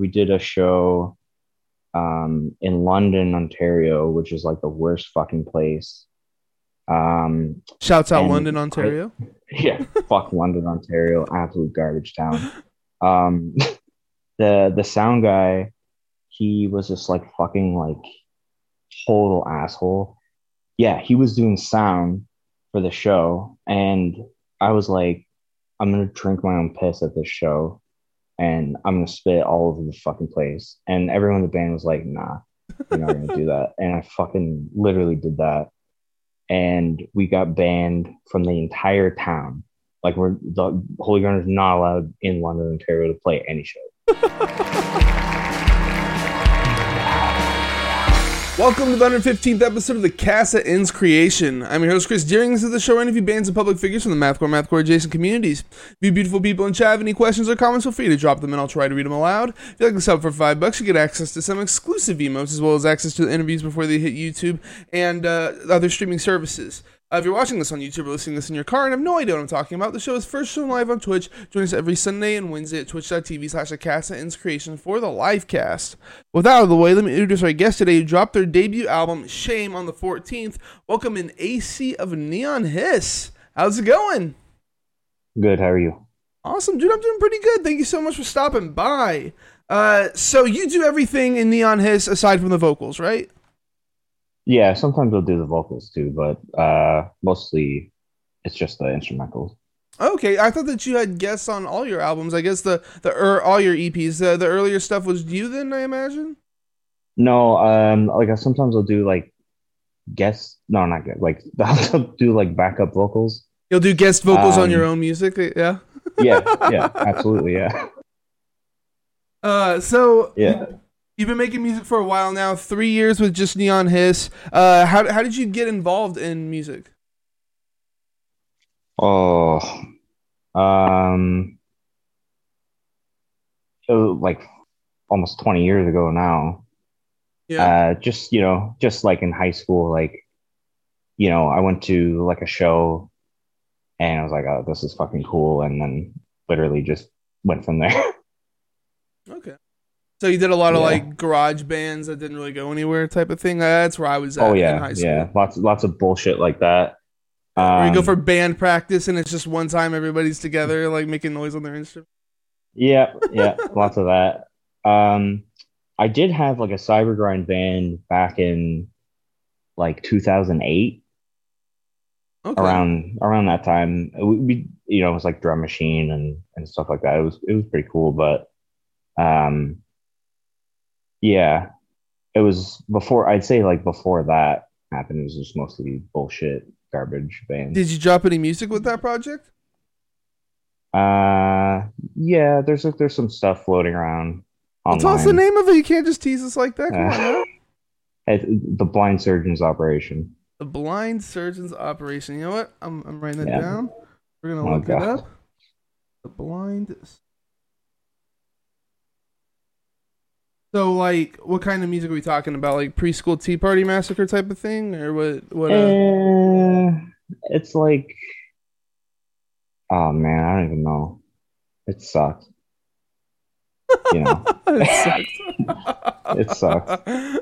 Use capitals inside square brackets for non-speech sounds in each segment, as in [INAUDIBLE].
we did a show um, in London, Ontario, which is like the worst fucking place. Um, Shouts out London, I- Ontario. [LAUGHS] yeah, fuck London, Ontario, absolute garbage town. Um, [LAUGHS] the the sound guy, he was just like fucking like total asshole. Yeah, he was doing sound for the show, and I was like, I'm gonna drink my own piss at this show, and I'm gonna spit all over the fucking place. And everyone in the band was like, Nah, you're not gonna do that. And I fucking literally did that and we got banned from the entire town. Like we're the Holy Grinder is not allowed in London, Ontario to play any show. [LAUGHS] Welcome to the 115th episode of the Cast That Ends Creation. I'm your host, Chris Deering. This is the show where I interview bands and public figures from the Mathcore, Mathcore adjacent communities. If you beautiful people in chat have any questions or comments, feel free to drop them and I'll try to read them aloud. If you like to sub for five bucks, you get access to some exclusive emotes as well as access to the interviews before they hit YouTube and uh, other streaming services. Uh, if you're watching this on YouTube or listening to this in your car and have no idea what I'm talking about, the show is first shown live on Twitch. Join us every Sunday and Wednesday at twitch.tv slash Cast That Ends Creation for the live cast. With that out of the way, let me introduce our guest today who dropped their debut album, Shame, on the 14th. Welcome in AC of Neon Hiss. How's it going? Good, how are you? Awesome, dude. I'm doing pretty good. Thank you so much for stopping by. Uh, so you do everything in Neon Hiss aside from the vocals, right? Yeah, sometimes we'll do the vocals too, but uh mostly it's just the instrumentals. Okay, I thought that you had guests on all your albums. I guess the the er, all your EPs. The the earlier stuff was you then, I imagine. No, um like I sometimes I'll do like guest no not good like [LAUGHS] I'll do like backup vocals. You'll do guest vocals on Um, your own music, yeah. Yeah, yeah, [LAUGHS] absolutely, yeah. Uh, so Yeah. You've been making music for a while now. Three years with just Neon Hiss. Uh, how how did you get involved in music? Oh, um, was like almost 20 years ago now. Yeah. Uh, just, you know, just like in high school, like, you know, I went to like a show and I was like, oh, this is fucking cool. And then literally just went from there. [LAUGHS] okay. So you did a lot of Yeah. like garage bands that didn't really go anywhere, type of thing. That's where I was at Oh in yeah, high school. yeah, lots, lots of bullshit like that. Where you go Um, for band practice and it's just one time everybody's together, like making noise on their instrument. Yeah, yeah, lots of that. Um, I did have like a cybergrind band back in like 2008, Okay. around around that time. We, we you know, it was like drum machine and and stuff like that. It was it was pretty cool, but um, yeah, it was before. I'd say like before that happened, it was just mostly bullshit, garbage band. Did you drop any music with that project? Uh, yeah, there's like there's some stuff floating around Well, tell us the name of it. You can't just tease us like that. Come on. [LAUGHS] It, the blind surgeon's operation. The Blind Surgeon's Operation. You know what? I'm, I'm writing that Yeah. down. We're gonna Oh, look it up. The Blind. So, like, what kind of music are we talking about? Like preschool Tea Party Massacre type of thing, or what? What? Uh, Eh, it's like, oh man, I don't even know. It sucks. You know, it [LAUGHS] It sucks. [LAUGHS] sucks.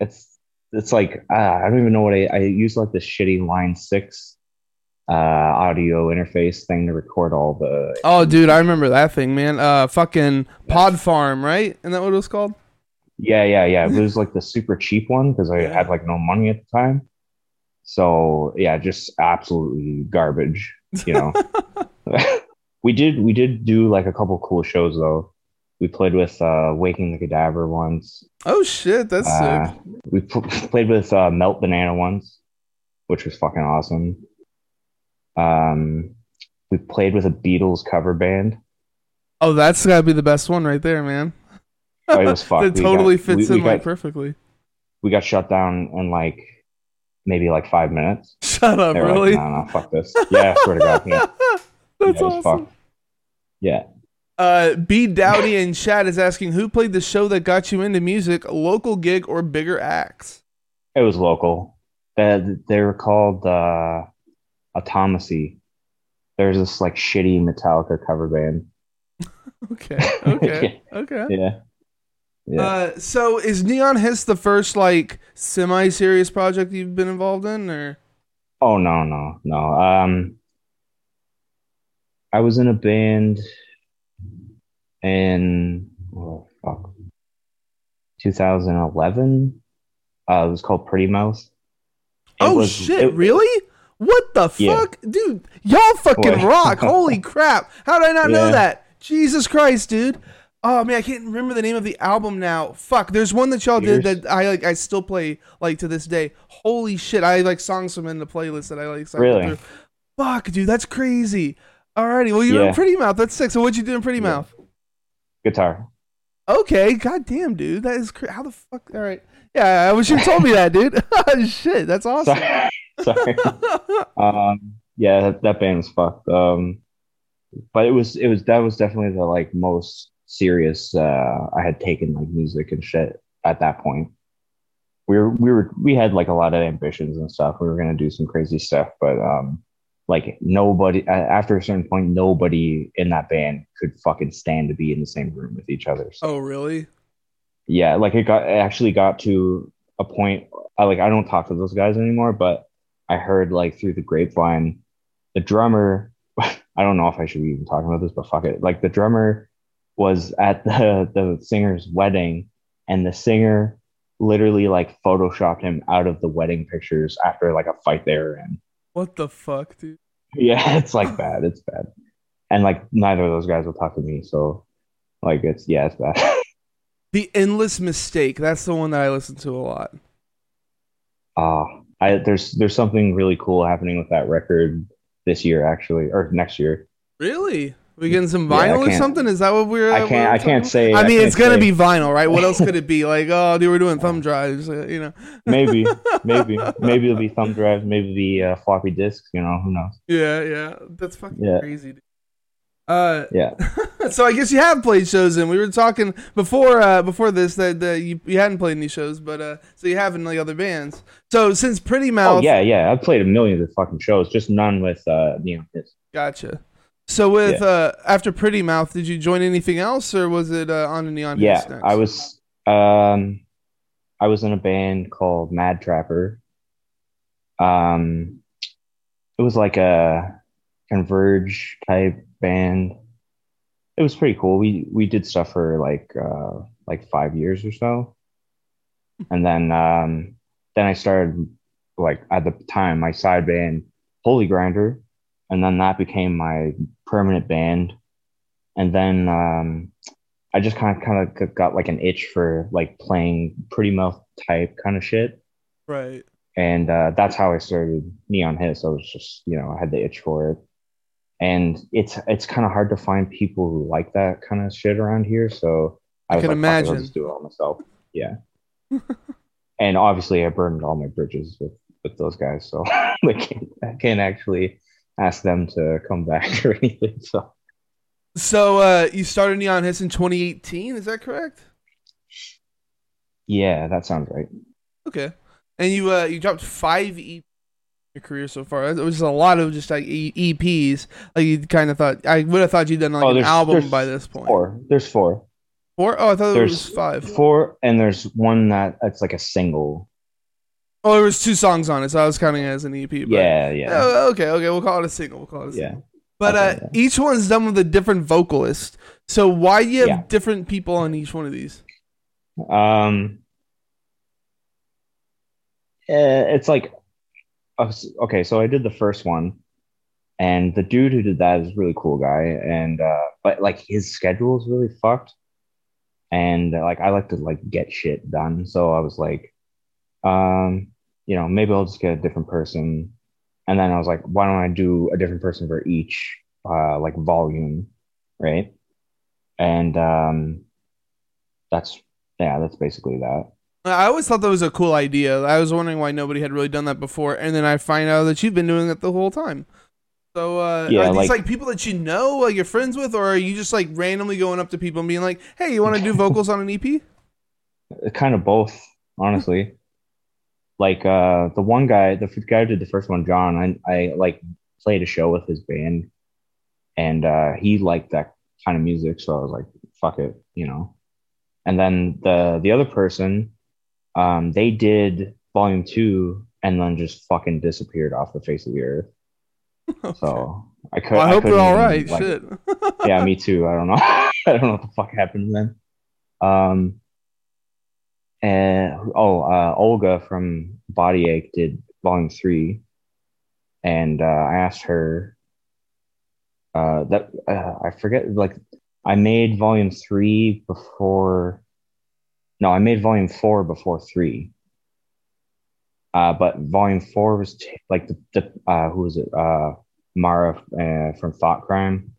it's it's like uh, I don't even know what I I use like the shitty Line Six uh audio interface thing to record all the oh, dude, I remember that thing, man. Uh, fucking Pod Farm, right? Isn't that what it was called? Yeah, yeah, yeah. It was like the super cheap one because I had like no money at the time. So yeah, just absolutely garbage, you know. [LAUGHS] [LAUGHS] we did we did do like a couple cool shows though. We played with uh Waking the Cadaver once. Oh shit, that's Uh, sick. we pl- [LAUGHS] played with uh, Melt Banana once, which was fucking awesome. Um, we played with a Beatles cover band. Oh, that's gotta be the best one right there, man. Oh, it was [LAUGHS] fucked. It totally got- fits we- in we like got- perfectly. We got shut down in like maybe like five minutes. [LAUGHS] Shut up, really? like, no, no, fuck this. Yeah, I swear to God. Yeah, [LAUGHS] That's yeah, awesome. fucked. Yeah. Uh, B Dowdy in chat is asking who played the show that got you into music, local gig or bigger acts. It was local. They, they were called uh, Atomacy. There's this like shitty Metallica cover band. [LAUGHS] Okay, okay, [LAUGHS] okay. Yeah. Yeah. Uh, so is Neon Hiss the first like semi-serious project you've been involved in, or? oh no, no, no. Um, I was in a band in oh fuck, 2011. Uh, it was called Pretty Mouth. It oh was- shit! it- really? What the Yeah. fuck, dude? Y'all fucking What? rock! Holy [LAUGHS] crap! How did I not know that? Jesus Christ, dude! Oh man, I can't remember the name of the album now. Fuck, there's one that y'all did that I like. I still play like to this day. Holy shit! I like songs from in the playlist that I like. Really? through. Fuck, dude, that's crazy. Alrighty, well you're in Pretty Mouth. That's sick. So what'd you do in Pretty Yeah. Mouth? Guitar. Okay, goddamn, dude, that is cra- how the fuck. All right, yeah, I wish you told me that, dude. [LAUGHS] Shit, that's awesome. Sorry. Sorry. [LAUGHS] um, yeah, that, that band was fucked. Um, but it was it was that was definitely the like most serious uh I had taken like music and shit at that point. We were we were we had like a lot of ambitions and stuff. We were gonna do some crazy stuff, but um, like nobody after a certain point, nobody in that band could fucking stand to be in the same room with each other. So, oh, really? yeah, like it got it actually got to a point. I like I don't talk to those guys anymore, but I heard like through the grapevine, the drummer. [LAUGHS] I don't know if I should be even talking about this, but fuck it. Like the drummer was at the [LAUGHS] the singer's wedding, and the singer literally like photoshopped him out of the wedding pictures after like a fight they were in. What the fuck, dude? [LAUGHS] Yeah, it's like bad. It's bad. And like neither of those guys will talk to me, so like it's yeah, it's bad. The Endless Mistake. That's the one that I listen to a lot. Uh, I there's there's something really cool happening with that record this year actually or next year. Really? We getting some Yeah, vinyl or something? Is that what we're? I can't we're I can't say? I mean, can't it's gonna say. be vinyl, right? What else could it be? [LAUGHS] Like, oh, dude, we're doing thumb drives. uh, You know? maybe [LAUGHS] maybe maybe it'll be thumb drives, maybe it'll be uh, floppy disks, you know, who knows. Yeah, yeah. That's fucking Yeah. crazy. Dude. Uh, Yeah. [LAUGHS] so I guess you have played shows, and we were talking before uh before this that, that you you hadn't played any shows, but uh, so you have in like other bands. So since Pretty Mouth, Oh yeah, yeah. I've played a million of the fucking shows, just none with uh Neon Hiss. Gotcha. So with Yeah. uh after Pretty Mouth, did you join anything else, or was it uh, on Neon? Yeah, next? I was um I was in a band called Mad Trapper. Um it was like a converge type band. It was pretty cool. We we did stuff for like uh like 5 years or so. And then um then I started like at the time my side band Holy Grinder and then that became my permanent band. And then um I just kind of kind of got like an itch for like playing pretty mouth type kind of shit, right. and uh, that's how I started Neon Hiss. I was just you know I had the itch for it, and it's it's kind of hard to find people who like that kind of shit around here. So I was can like, "Fuck I'll imagine. just do it all myself. Yeah, [LAUGHS] and obviously I burned all my bridges with with those guys, so [LAUGHS] I can't I can't actually ask them to come back [LAUGHS] or anything. So So uh you started Neon Hiss in 2018, is that correct? yeah, that sounds right. Okay. And you uh you dropped five EP your career so far. It was a lot of just like EPs. Like you kind of thought I would have thought you'd done like Oh, an album by this point. Four. There's four. Four? Oh, I thought There's was five. Four, and there's one that that's like a single. Oh, there was two songs on it, so I was counting it as an EP. But, Yeah, yeah, Oh, okay, okay. We'll call it a single. We'll call it a single. yeah. But uh, yeah. each one's done with a different vocalist. So why do you have Yeah. different people on each one of these? Um, eh, it's like, uh, okay, so I did the first one, and the dude who did that is really cool guy, and uh, but like his schedule is really fucked, and uh, like I like to like get shit done, so I was like, um, you know, maybe I'll just get a different person, and then I was like, why don't I do a different person for each, uh, like volume, right? And um, that's yeah, that's basically that. I always thought that was a cool idea. I was wondering why nobody had really done that before, and then I find out that you've been doing it the whole time. So, uh, Yeah, are these like, like- people that you know, like you're friends with, or are you just like randomly going up to people and being like, "Hey, you want to do [LAUGHS] vocals on an EP?" Uh, kind of both, honestly. like uh the one guy, the guy who did the first one, John, I I like played a show with his band and uh he liked that kind of music, so I was like, fuck it, you know. and then the the other person, um, they did volume two, and then just fucking disappeared off the face of the earth. [LAUGHS] Okay. So I could. Well, I hope they're all right. like- Shit. [LAUGHS] yeah, me too. I don't know. [LAUGHS] I don't know what the fuck happened then. Um, and oh, uh, Olga from Body Ache did volume three, and uh, I asked her. Uh, that uh, I forget. Like, I made volume three before. No, I made volume four before three. Uh, but volume four was t- like the, the uh, who was it? Uh, Mara uh, from Thought Crime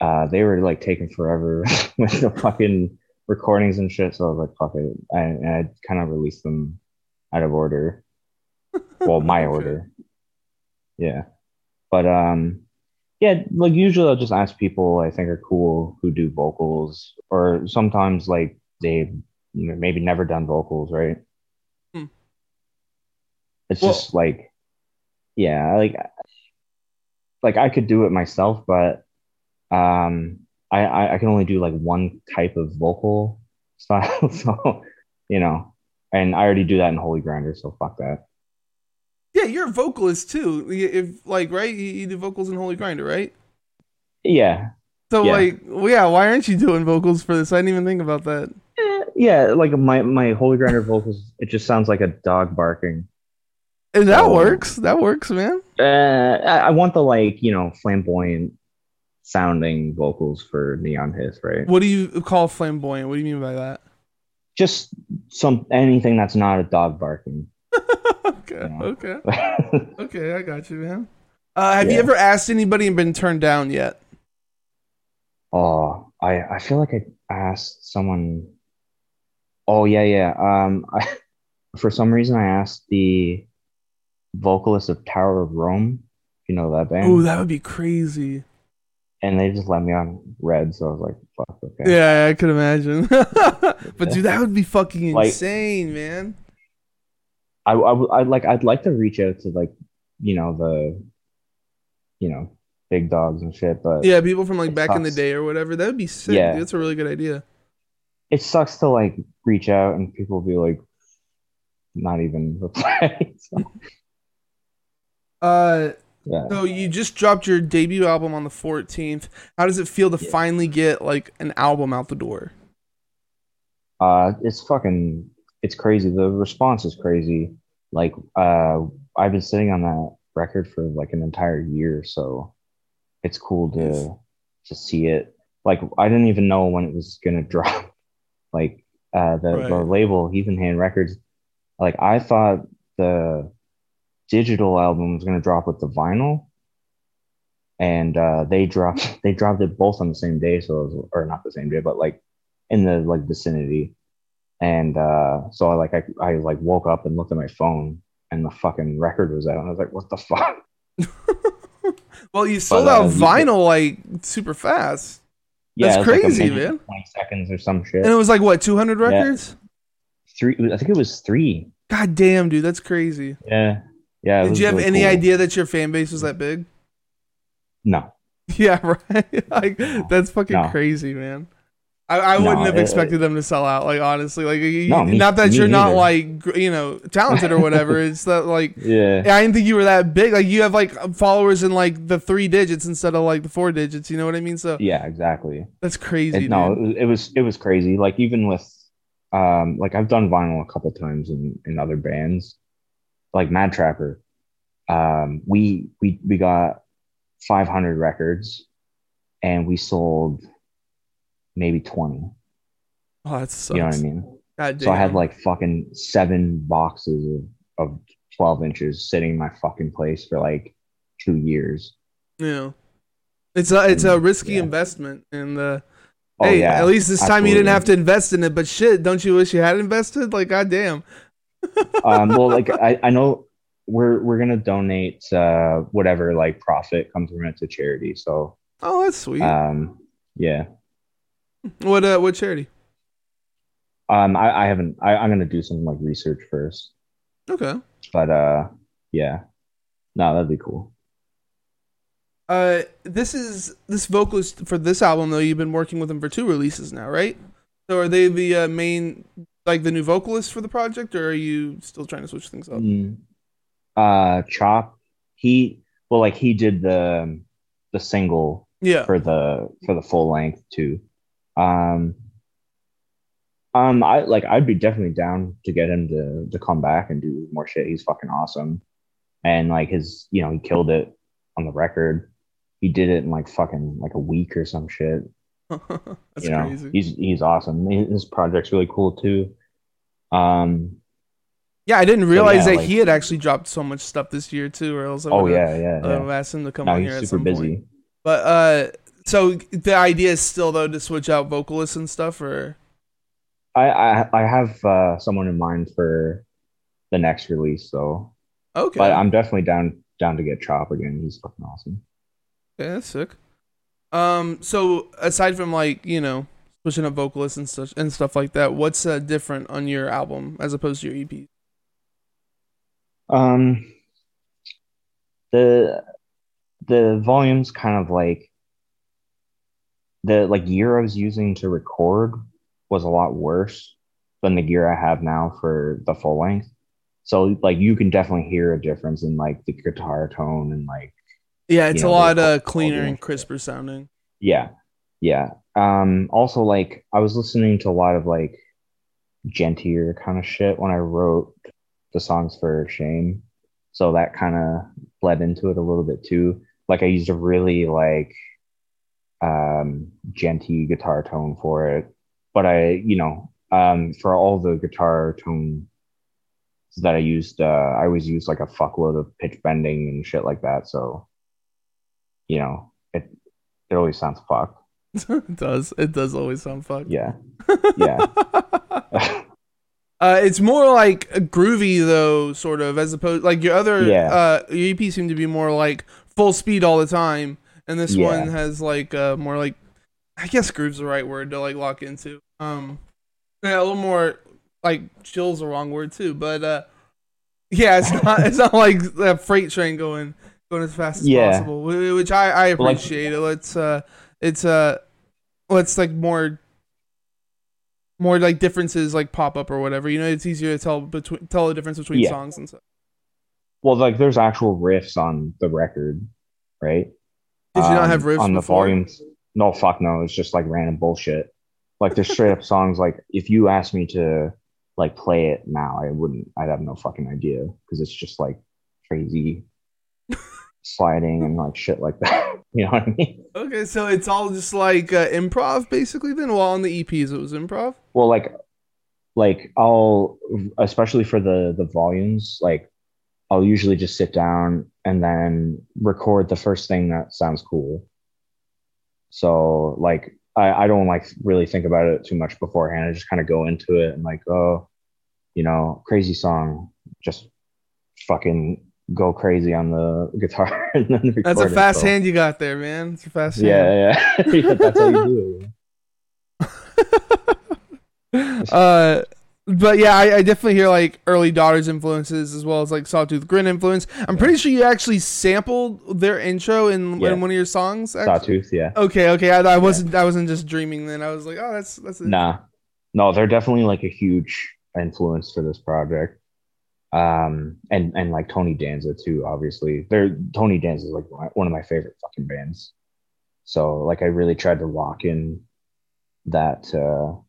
uh, they were like taking forever [LAUGHS] with the fucking recordings and shit. So I was like, fuck it. I, and I kind of released them out of order. [LAUGHS] Well, my order. Yeah. But, um, yeah, like usually I'll just ask people I think are cool who do vocals, or sometimes like know, maybe never done vocals, right? Hmm. It's Well- just like, yeah, like, like I could do it myself, but um I, I I can only do like one type of vocal [LAUGHS] style so you know and I already do that in Holy Grinder so fuck that Yeah, you're a vocalist too. If like right, you, do vocals in Holy Grinder, right? yeah So Yeah. like, well, yeah, why aren't you doing vocals for this? I didn't even think about that. Yeah like my my Holy Grinder vocals it just sounds like a dog barking And that works. That works, man. uh I, I want the like you know flamboyant sounding vocals for Neon Hiss right What do you call flamboyant? What do you mean by that? just some anything that's not a dog barking [LAUGHS] okay, Yeah. okay, [LAUGHS] okay. I got you, man. Uh, have you ever asked anybody and been turned down yet? Oh, I I feel like I asked someone. Oh yeah, yeah. Um, I [LAUGHS] for some reason I asked the vocalist of Tower of Rome. if You know that band, Oh, that would be crazy. and they just let me on red. So I was like, "Fuck, okay." Yeah, I could imagine. [LAUGHS] but dude, that would be fucking Like- insane, man. I I I'd like I'd like to reach out to like you know the, you know, big dogs and shit, but Yeah, people from like back in the day or whatever. That would be sick. Yeah. dude. That's a really good idea. It sucks to like reach out and people be like, not even [LAUGHS] reply. So, Uh, yeah. so you just dropped your debut album on the 14th. How does it feel to Yeah. finally get like an album out the door? Uh, it's fucking, it's crazy. The response is crazy. Like, uh, I've been sitting on that record for like an entire year, so it's cool Yes. to to see it. Like, I didn't even know when it was gonna [LAUGHS] drop. Like, uh, the the label Heathen Hand Records. Like, I thought the digital album was gonna drop with the vinyl, and uh, they dropped [LAUGHS] they dropped it both on the same day. So, it was, or not the same day, but like in the like vicinity and uh so i like I, I like woke up and looked at my phone and the fucking record was out and i was like what the fuck [LAUGHS] Well, you sold uh, out vinyl like super fast. Yeah That's like, crazy, minute man. 20 seconds or some shit And it was like what, 200 records? three i think it was three God damn, dude, that's crazy. yeah yeah Did you have really any cool. idea that your fan base was that big? no [LAUGHS] Yeah, right. [LAUGHS] like that's fucking No. crazy, man. I, I No, wouldn't have it- expected them to sell out. Like honestly, like you- No, me- not that you're not like you know talented or whatever. [LAUGHS] it's that like yeah I didn't think you were that big. Like you have like followers in like the three digits instead of like the four digits. You know what I mean? So yeah exactly that's crazy. it, no it was, it was it was crazy like even with um like i've done vinyl a couple times in in other bands like mad trapper um we we we got 500 records and we sold maybe 20 Oh, that sucks. you know what i mean God so i had like fucking seven boxes of, of 12 inches sitting in my fucking place for like two years Yeah. It's a it's a risky Yeah. investment, and uh, oh hey, yeah at least this time you didn't have to invest in it. But shit, don't you wish you had invested? Like, goddamn. um, well, like [LAUGHS] I, I know we're we're gonna donate uh, whatever like profit comes from it to charity. So Oh, that's sweet. um, yeah, what uh, what charity? um, I, I haven't. I, I'm gonna do some like research first, Okay. but uh, yeah, no, that'd be cool. Uh, this is this vocalist for this album though. You've been working with him for two releases now, right? So are they the uh, main, like the new vocalist for the project, or are you still trying to switch things up? Mm. Uh, Chop, he well, like he did the the single Yeah. for the for the full length too. Um, um, I like I'd be definitely down to get him to to come back and do more shit. He's fucking awesome, and like his, you know, he killed it on the record. He did it in like fucking like a week or some shit. [LAUGHS] That's you know, crazy. he's he's awesome. His project's really cool too. Um, Yeah, I didn't realize yeah, that like- he had actually dropped so much stuff this year too, or else I oh yeah, yeah, uh, yeah. asked him to come No, on here he's at super some busy. point. But uh, so the idea is still though to switch out vocalists and stuff, or I, I I have uh, someone in mind for the next release though, okay, but I'm definitely down down to get Chop again. He's fucking awesome. yeah, that's sick. Um, so aside from like you know switching up vocalists and stuff and stuff like that, what's uh, different on your album as opposed to your EP? Um, the the volume's kind of like the like gear I was using to record was a lot worse than the gear I have now for the full length. So like you can definitely hear a difference in like the guitar tone and like Yeah, it's You a lot uh, cleaner and crisper sounding. Yeah. Yeah. Um also like I was listening to a lot of like djentier kind of shit when I wrote the songs for Shame. So that kind of bled into it a little bit too. Like I used a really like um djenty guitar tone for it. But I, you know, um for all the guitar tone that I used, uh I always use like a fuckload of pitch bending and shit like that. So you know, it it always sounds fucked. [LAUGHS] it does. It does always sound fucked. Yeah. [LAUGHS] Yeah. Uh, it's more like groovy though, sort of, as opposed like your other Yeah. uh your EP seem to be more like full speed all the time, and this Yeah. one has like uh more like I guess groove's the right word to like lock into. Um, yeah, a little more like chill's the wrong word too, but uh, yeah, it's [LAUGHS] not it's not like a freight train going going as fast as Yeah. possible, which I I Like- appreciate. it. Let's uh, it's uh, let's like more more like differences like pop up or whatever. You know, it's easier to tell between tell the difference between Yeah. songs and stuff. well, like there's actual riffs on the record, right? Did you not Um, have riffs on the before? volumes? No, fuck no. It's just like random bullshit. Like there's straight up [LAUGHS] songs. Like if you asked me to like play it now, I wouldn't. I'd have no fucking idea because it's just like crazy [LAUGHS] sliding and like shit like that. [LAUGHS] You know what I mean? Okay, so it's all just like uh, improv basically. Then, while on the EPs, it was improv. Well, like, like I'll especially for the the volumes, like I'll usually just sit down and then record the first thing that sounds cool. So like I, I don't like really think about it too much beforehand. I just kind of go into it and like, oh, you know, crazy song, just fucking go crazy on the [LAUGHS] guitar That's a fast so- hand you got there, man. It's a fast hand. Yeah, yeah. [LAUGHS] yeah, that's how you do it. [LAUGHS] uh, but yeah, I, I definitely hear like early Daughters influences as well as like Sawtooth Grin influence. I'm pretty sure you actually sampled their intro in, Yeah. in one of your songs. actually. Sawtooth, yeah. Okay, okay. I, I wasn't I wasn't just dreaming then. I was like, oh, that's that's. Nah, no, they're definitely like a huge influence for this project. Um, and and like Tony Danza too. Obviously, they're Tony Danza is like my- one of my favorite fucking bands. So like, I really tried to lock in that, uh,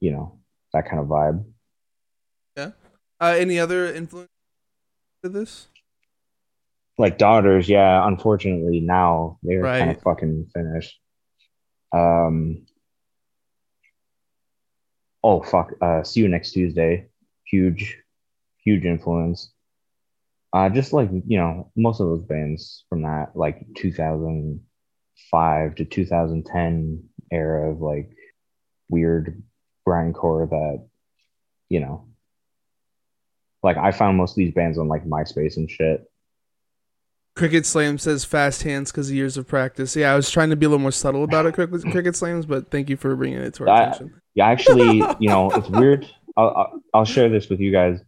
you know, that kind of vibe. Yeah. Uh, any other influence to this? Like Daughters, yeah. Unfortunately, now they're kind of fucking finished. Um. Oh fuck! Uh, see you next Tuesday. Huge, huge influence. Uh, just like you know, most of those bands from that like 2005 to 2010 era of like weird grindcore that you know, like I found most of these bands on like MySpace and shit. Cricket Slam says fast hands because of years of practice. Yeah, I was trying to be a little more subtle about it, Cricket, Cricket Slams, but thank you for bringing it to our I- attention. Yeah, actually, you know, it's weird. [LAUGHS] I'll, I'll share this with you guys.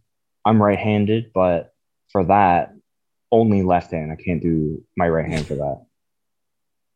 I'm right-handed, but for that, only left hand. I can't do my right hand for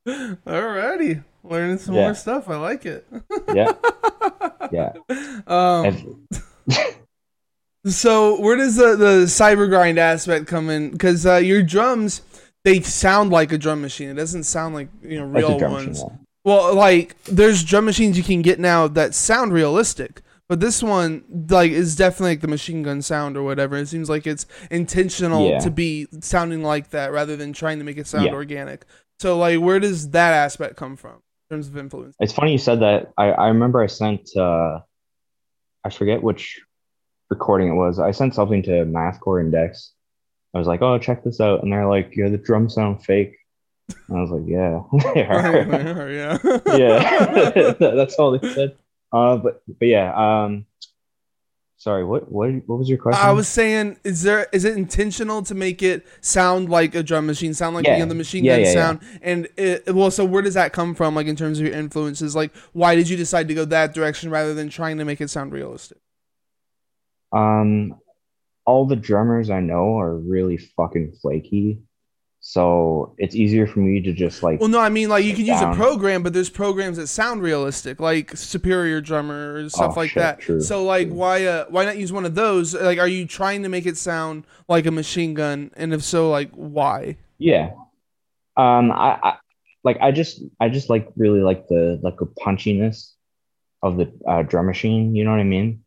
that. [LAUGHS] Alrighty, learning some Yeah. more stuff. I like it. Yeah. [LAUGHS] Yeah. [LAUGHS] Um, [LAUGHS] so where does the the cyber grind aspect come in? Because uh, your drums they sound like a drum machine. It doesn't sound like you know real drum ones. machine, Well, like there's drum machines you can get now that sound realistic, but this one like is definitely like the machine gun sound or whatever. It seems like it's intentional Yeah. to be sounding like that rather than trying to make it sound Yeah. organic. So like, where does that aspect come from terms of influence? It's funny you said that. I, I remember I sent uh I forget which recording it was. I sent something to Mathcore Index. I was like, "Oh, check this out," and they're like, "Yeah, the drums sound fake." And I was like, "Yeah, [LAUGHS] [LAUGHS] they are." yeah. yeah, [LAUGHS] that's all they said. Uh, but but yeah. Um, sorry. What what what was your question? I was saying, is there is it intentional to make it sound like a drum machine, sound like Yeah. the machine Yeah, gun yeah. sound? And it, well, so where does that come from? Like in terms of your influences, like why did you decide to go that direction rather than trying to make it sound realistic? Um, all the drummers I know are really fucking flaky, so it's easier for me to just like Well, no, I mean like you can use a program, but there's programs that sound realistic, like Superior Drummer or stuff Oh, like shit, that. true, so like, true. why uh, why not use one of those? Like, are you trying to make it sound like a machine gun? And if so, like, why? yeah. Um, I, I like I just I just like really like the like the punchiness of the uh, drum machine. You know what I mean?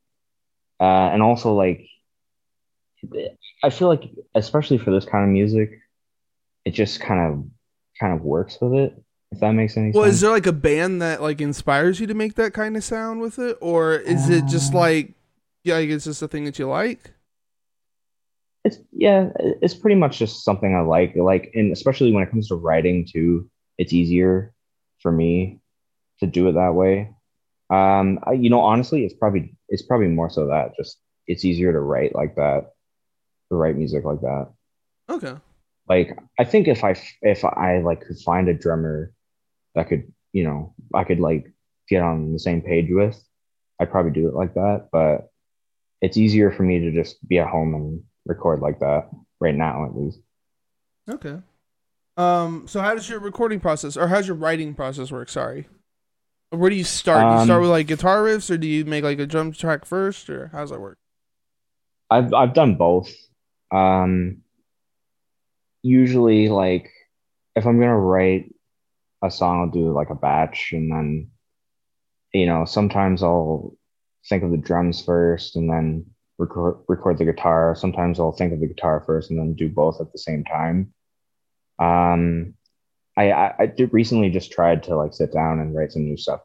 Uh, and also like I feel like especially for this kind of music, it just kind of kind of works with it. If that makes any sense. Well, sense. is there like a band that like inspires you to make that kind of sound with it, or is it just Uh, like, yeah, like it's just a thing that you like? It's yeah, it's pretty much just something I like. Like, and especially when it comes to writing too, it's easier for me to do it that way. Um, I, you know, honestly, it's probably it's probably more so that just it's easier to write like that, to write music like that. Okay. Like, I think if I if I like could find a drummer that could, you know, I could like get on the same page with, I'd probably do it like that. But it's easier for me to just be at home and record like that right now, at least. Okay. Um. So how does your recording process, or how's your writing process work? Sorry. Where do you start? Do you start Um, with like guitar riffs, or do you make like a drum track first, or how does that work? I've I've done both. Um, usually, like if I'm gonna write a song, I'll do like a batch, and then you know sometimes I'll think of the drums first, and then record record the guitar. Sometimes I'll think of the guitar first, and then do both at the same time. Um, I I, I did recently just tried to like sit down and write some new stuff.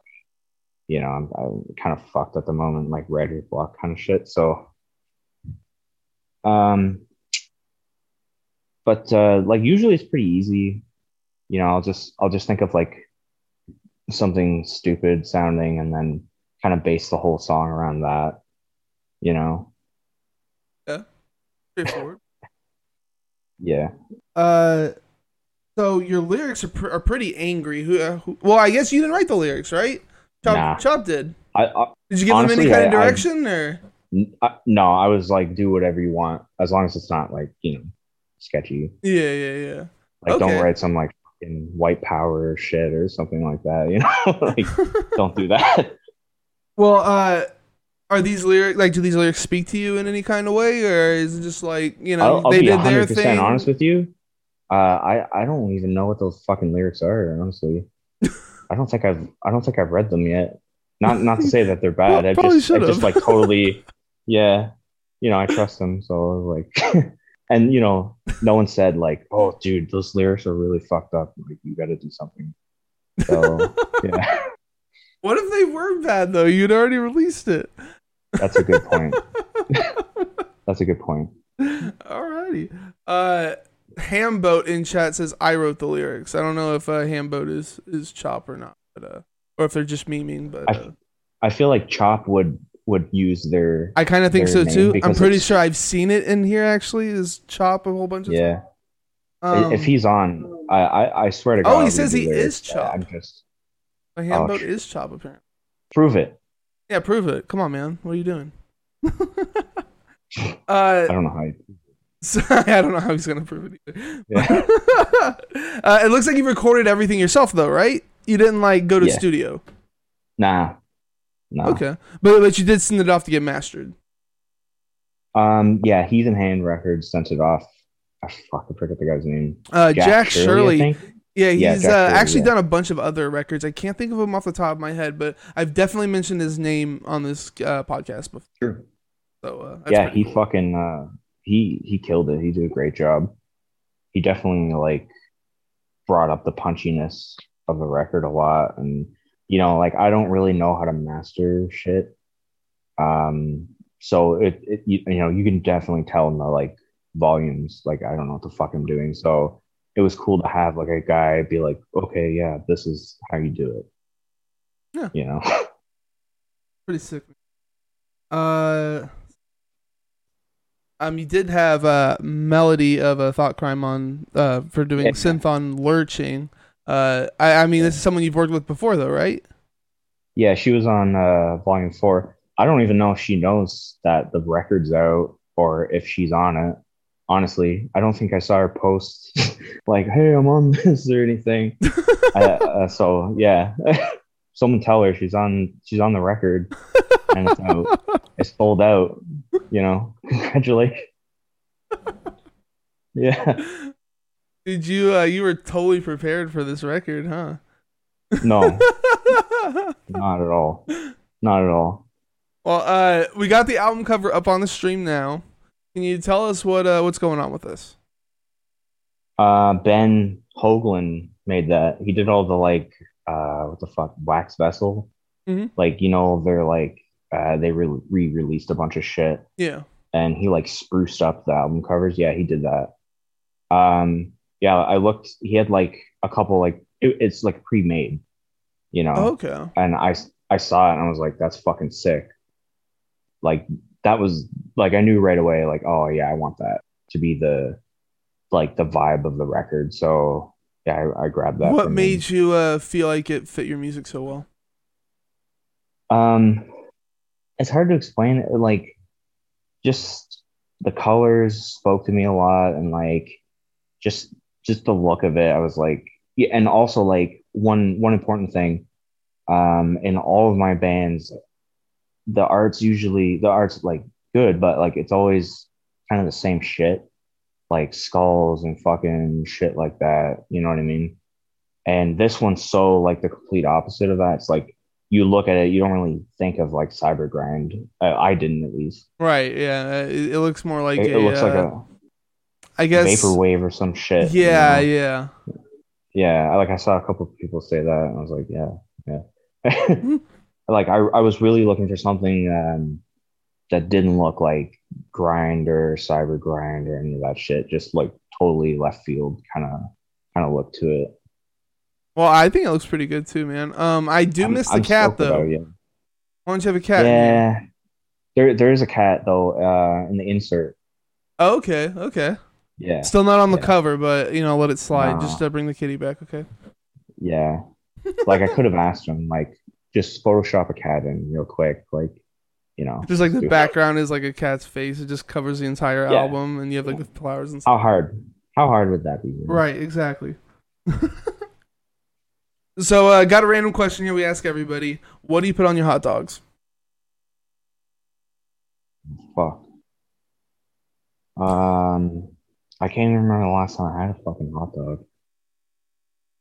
You know, I'm, I'm kind of fucked at the moment, like writer's block kind of shit. So um, but uh, like usually it's pretty easy. You know, I'll just I'll just think of like something stupid sounding and then kind of base the whole song around that. You know, Yeah. Straightforward. [LAUGHS] yeah. uh. So your lyrics are, pr- are pretty angry. Who, uh, who? Well, I guess you didn't write the lyrics, right? Chop, Nah. Chop did. I, I, Did you give them Honestly, any kind of I- I- direction, or? I no, I was like, do whatever you want as long as it's not like you know sketchy. Yeah, yeah, yeah. Like, Okay. don't write some like fucking white power shit or something like that. You know, [LAUGHS] like [LAUGHS] don't do that. Well, uh, are these lyrics like do these lyrics speak to you in any kind of way, or is it just like you know I'll, I'll they did their 100% thing? honest with you. Uh, I I don't even know what those fucking lyrics are. Honestly, [LAUGHS] I don't think I've I don't think I've read them yet. Not not to say that they're bad. Well, I just I just like totally, yeah. You know, I trust them. So like, and you know, no one said like, [LAUGHS] oh, dude, those lyrics are really fucked up. Like, you got to do something. So [LAUGHS] yeah, What if they were bad though? You'd already released it. that's a good point. [LAUGHS] That's a good point. Alrighty. Uh, Hamboat in chat says I wrote the lyrics. I don't know if uh, Hamboat is is Chop or not, but uh, or if they're just memeing. But I- uh, I feel like Chop would would use their I kind of think so too. I'm pretty sure I've seen it in here. Actually, is Chop a whole bunch of yeah. Um, if he's on, I, I I swear to God. Oh, he says he is. Chop. I'm just a Hamboat sh- is Chop apparently. prove it. Yeah, prove it. Come on, man. What are you doing? [LAUGHS] uh, I don't know how. You, [LAUGHS] So, I don't know how he's gonna prove it either. [LAUGHS] Yeah. uh, it looks like you recorded everything yourself, though, right? You didn't like go to Yeah. studio. nah, No. Okay, but but you did send it off to get mastered. Um, yeah, Heathen Hand Records sent it off. I fuck, I forget the guy's name. Uh, Jack, Shirley. I think. Yeah, he's Yeah, uh, Shirley, actually yeah. done a bunch of other records. I can't think of him off the top of my head, but I've definitely mentioned his name on this uh, podcast before. Sure. So uh, Yeah, he cool. fucking uh, he he killed it. He did a great job. He definitely like brought up the punchiness of the record a lot, and you know, like I don't really know how to master shit. Um, so it, it you, you know you can definitely tell in the like volumes. Like I don't know what the fuck I'm doing. So it was cool to have like a guy be like, okay, yeah, this is how you do it. Yeah. You know. [LAUGHS] pretty sick. Uh, um, you did have a melody of a thought crime on uh for doing Yeah. synth on lurching. Uh, I I mean this is someone you've worked with before though, right? Yeah, she was on uh, volume four. I don't even know if she knows that the record's out or if she's on it. Honestly, I don't think I saw her post [LAUGHS] like, "Hey, I'm on [LAUGHS] this" or anything. uh, uh, so yeah, [LAUGHS] someone tell her she's on she's on the record and it's out. It's sold out. You know, congratulations. Yeah, Did you uh you were totally prepared for this record, huh? no, [LAUGHS] not at all. Not at all. well, uh, we got the album cover up on the stream now. Can you tell us what uh what's going on with this? Uh, Ben Hoagland made that. He did all the like, uh, what the fuck, Wax Vessel. Mm-hmm. Like, you know, they're like, uh, they re released a bunch of shit, Yeah. and he like spruced up the album covers. Yeah, he did that. Um, yeah, I looked. He had like a couple like it, it's like pre-made, you know, Okay. and I I saw it and I was like, that's fucking sick. Like that was like I knew right away, like, oh yeah, I want that to be the like the vibe of the record. So yeah, I, I grabbed that. What made you uh feel like it fit your music so well? um it's hard to explain like just the colors spoke to me a lot and like just just the look of it. I was like yeah, and also like one one important thing um in all of my bands the art's usually the art's like good but like it's always kind of the same shit like skulls and fucking shit like that you know what i mean and this one's so like the complete opposite of that it's like you look at it you don't really think of like cyber grind uh, i didn't at least Right. Yeah. It, it looks more like it, a, it looks like uh, a I guess. vaporwave or some shit you Yeah. know? Yeah. Yeah, like I saw a couple of people say that, and I was like, yeah, yeah. [LAUGHS] [LAUGHS] like I, I was really looking for something um, that didn't look like grinder, cyber grind or any of that shit. Just like totally left field kind of kind of look to it. Well, I think it looks pretty good too, man. Um, I do I'm- miss the I'm cat stoked about though. yeah. Why don't you have a cat? yeah, there there is a cat though uh, in the insert. Oh, okay. Okay. Yeah, Still not on the Yeah. cover, but you know, let it slide. No. Just uh, bring the kitty back. Okay. yeah. like I could have asked him like just Photoshop a cat in real quick, like you know. Just like the background is like a cat's face. It just covers the entire Yeah. album, and you have like the flowers and stuff. How hard? How hard would that be? you know? Right, exactly. [LAUGHS] so, uh, got a random question here. We ask everybody: What do you put on your hot dogs? Fuck. Um, I can't even remember the last time I had a fucking hot dog.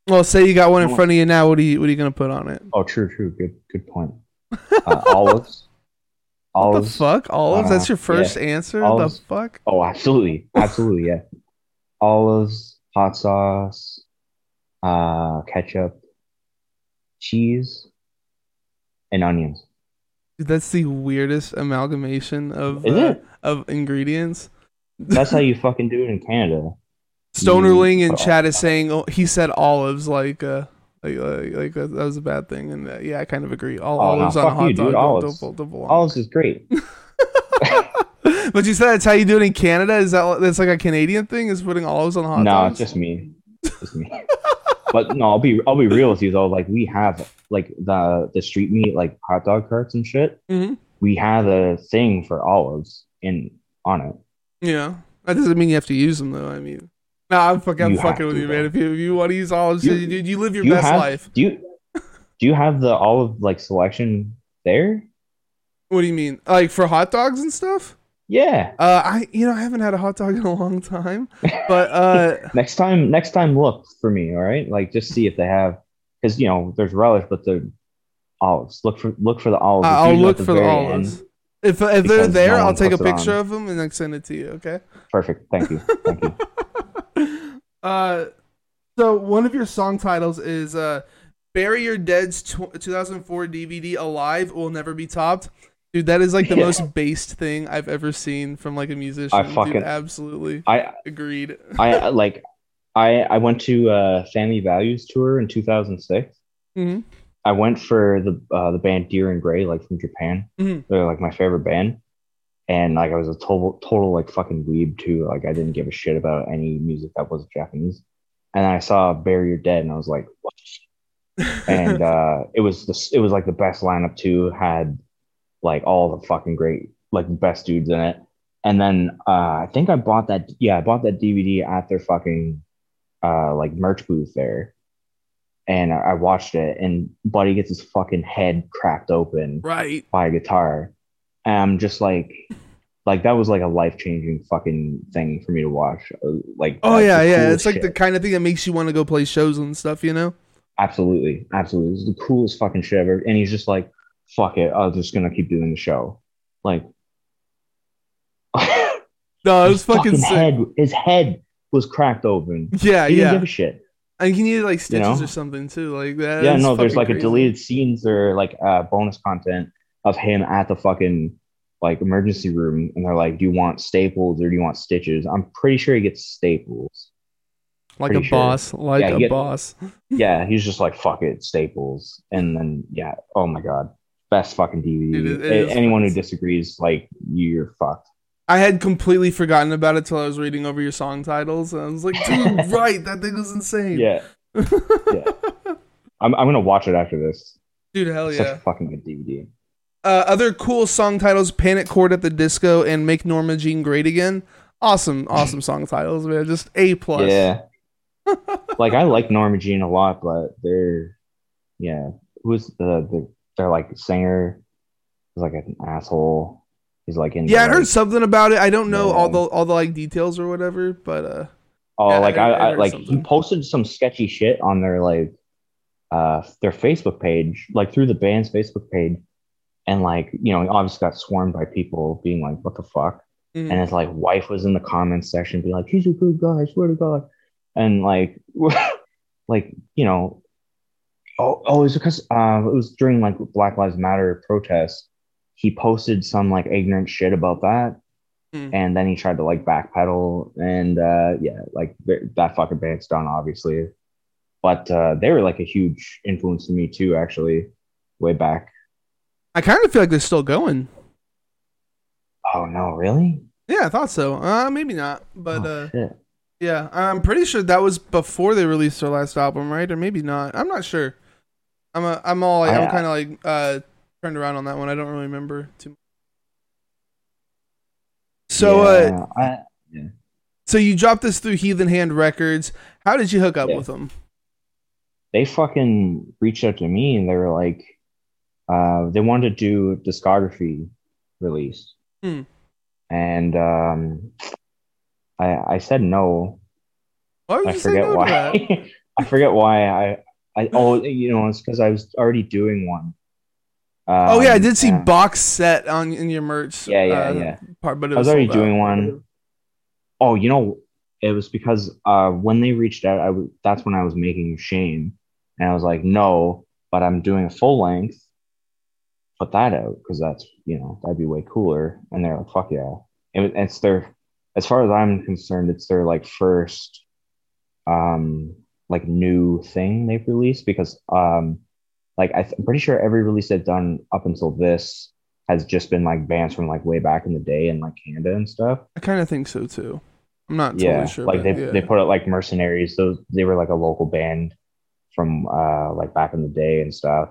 Well, say you got one in front of you now. What are you What are you gonna put on it? Oh, true, true. Good, good point. [LAUGHS] Uh, olives. What the Olives. fuck? Olives? Uh, That's your first answer? olives. The fuck? Oh, absolutely, absolutely, yeah. Olives, hot sauce, uh, ketchup, cheese, and onions. Dude, that's the weirdest amalgamation of uh, of ingredients. That's how you fucking do it in Canada. [LAUGHS] Stonerling in Oh. chat is saying oh, he said olives like uh like like, like that, that was a bad thing and uh, yeah I kind of agree all Oh, no, olives on a hot you, dog dude. don't- Olives. don't- don't belong. Olives is great. [LAUGHS] [LAUGHS] but you said that's how you do it in Canada is that that's like a Canadian thing is putting olives on hot no, dogs it's just me. Just me. but no, I'll be I'll be real with you though. Like we have like the the street meat like hot dog carts and shit. Mhm. We have a thing for olives in on it. Yeah that doesn't mean you have to use them though I mean no I'm fucking I'm You have fucking with to, you man if you if you want to use olives You- you, you, you live your you best have life do you do you have the olive like selection there. What do you mean? Like for hot dogs and stuff? Yeah. Uh, I you know I haven't had a hot dog in a long time, but uh, [LAUGHS] next time, next time, look for me. All right, like just see if they have, because you know there's relish, but the olives. Look for look for the olives. I'll look for the olives. end. If if they're there, no I'll take a picture of them and then send it to you. Okay. Perfect. Thank you. Thank you. [LAUGHS] Uh, so one of your song titles is uh, "Bury Your Dead's tw- 2004 DVD Alive Will Never Be Topped." Dude, that is like the Yeah. most based thing I've ever seen from like a musician. I Dude, fucking- absolutely I agreed. I like I I went to uh Family Values tour in 2006. Mhm. I went for the uh, the band Dir En Grey, like from Japan. Mhm. They're like my favorite band, and like I was a total total like fucking weeb too. Like I didn't give a shit about any music that wasn't Japanese. And I saw Your Dead, and I was like, what? [LAUGHS] and uh, it was the it was like the best lineup too. Had like all the fucking great like best dudes in it. And then uh, I think I bought that yeah I bought that DVD at their fucking uh, like merch booth there, and I, watched it. And Buddy gets his fucking head cracked open right. by a guitar, and I'm just like. Like that was like a life changing fucking thing for me to watch. Uh, Like Oh yeah, yeah. It's like shit. the kind of thing that makes you want to go play shows and stuff. You know. Absolutely, absolutely. Is the coolest fucking shit ever. And he's just like, fuck it, I'm just gonna keep doing the show. Like [LAUGHS] No, it [LAUGHS] his was fucking, sick. head his head was cracked open. Yeah, He didn't yeah. give a shit. And he needed like stitches know? or something too, like that. yeah, no, there's like a deleted scenes or like uh bonus content of him at the fucking like emergency room and they're like, Do you want staples or do you want stitches? I'm pretty sure he gets staples. like a sure. boss, like Yeah, a you get- boss. [LAUGHS] Yeah, he's just like fuck it, staples. And then yeah, oh my god. Best fucking DVD. It is- it A- is Anyone who disagrees, like you're fucked. I had completely forgotten about it till I was reading over your song titles, and I was like, dude, [LAUGHS] right, that thing was insane. Yeah. yeah. [LAUGHS] I'm I'm gonna watch it after this. dude, hell yeah, Such a fucking good DVD. Uh, other cool song titles: "Panic Chord at the Disco" and "Make Norma Jean Great Again." Awesome, [LAUGHS] awesome song titles, man. Just a plus. Yeah. like I like Norma Jean a lot, but they're yeah. Who's the the they're like singer is like an asshole. He's like in Yeah, I heard something about it. I don't know all the all the like details or whatever, but uh, oh yeah, like I- I, I like he posted some sketchy shit on their like uh their Facebook page, like through the band's Facebook page, and like you know he obviously got swarmed by people being like, "What the fuck." mhm. and his like wife was in the comments section being like he's a good guy I swear to god and like [LAUGHS] like you know oh oh it's because uh it was during like black lives matter protests he posted some like ignorant shit about that Hmm. and then he tried to like backpedal and uh yeah like that fucking band's done obviously but uh they were like a huge influence to me too actually way back I kind of feel like they're still going. oh no really Yeah, I thought so. Uh, maybe not, but oh, uh, shit. yeah, I'm pretty sure that was before they released their last album, right? Or maybe not. I'm not sure. I'm a, I'm all like, I'm kind of like uh turned around on that one. I don't really remember too. much. So uh, Yeah, so you dropped this through Heathen Hand Records. How did you hook up Yeah. with them? they fucking reached out to me and they were like, uh, they wanted to do a discography release. Hmm. And um, I I said no. Why would I you say forget no to that? why. [LAUGHS] I forget why. I I oh you know it's because I was already doing one. Oh yeah, I Um, did see and box set on in your merch. Yeah, yeah, uh, yeah. Part, but I was was already doing one. Oh, you know, it was because uh, when they reached out, I was that's when I was making Shame, and I was like, no, but I'm doing a full length. Put that out because that's you know that'd be way cooler. And they're like, fuck yeah. It, it's their, as far as I'm concerned, it's their like first, um, like new thing they've released because um, like I th- I'm pretty sure every release they've done up until this has just been like bands from like way back in the day and like Canada and stuff. I kind of think so too. I'm not totally yeah, sure. like they yeah. they put out like Mercenaries. Those they were like a local band from uh like back in the day and stuff.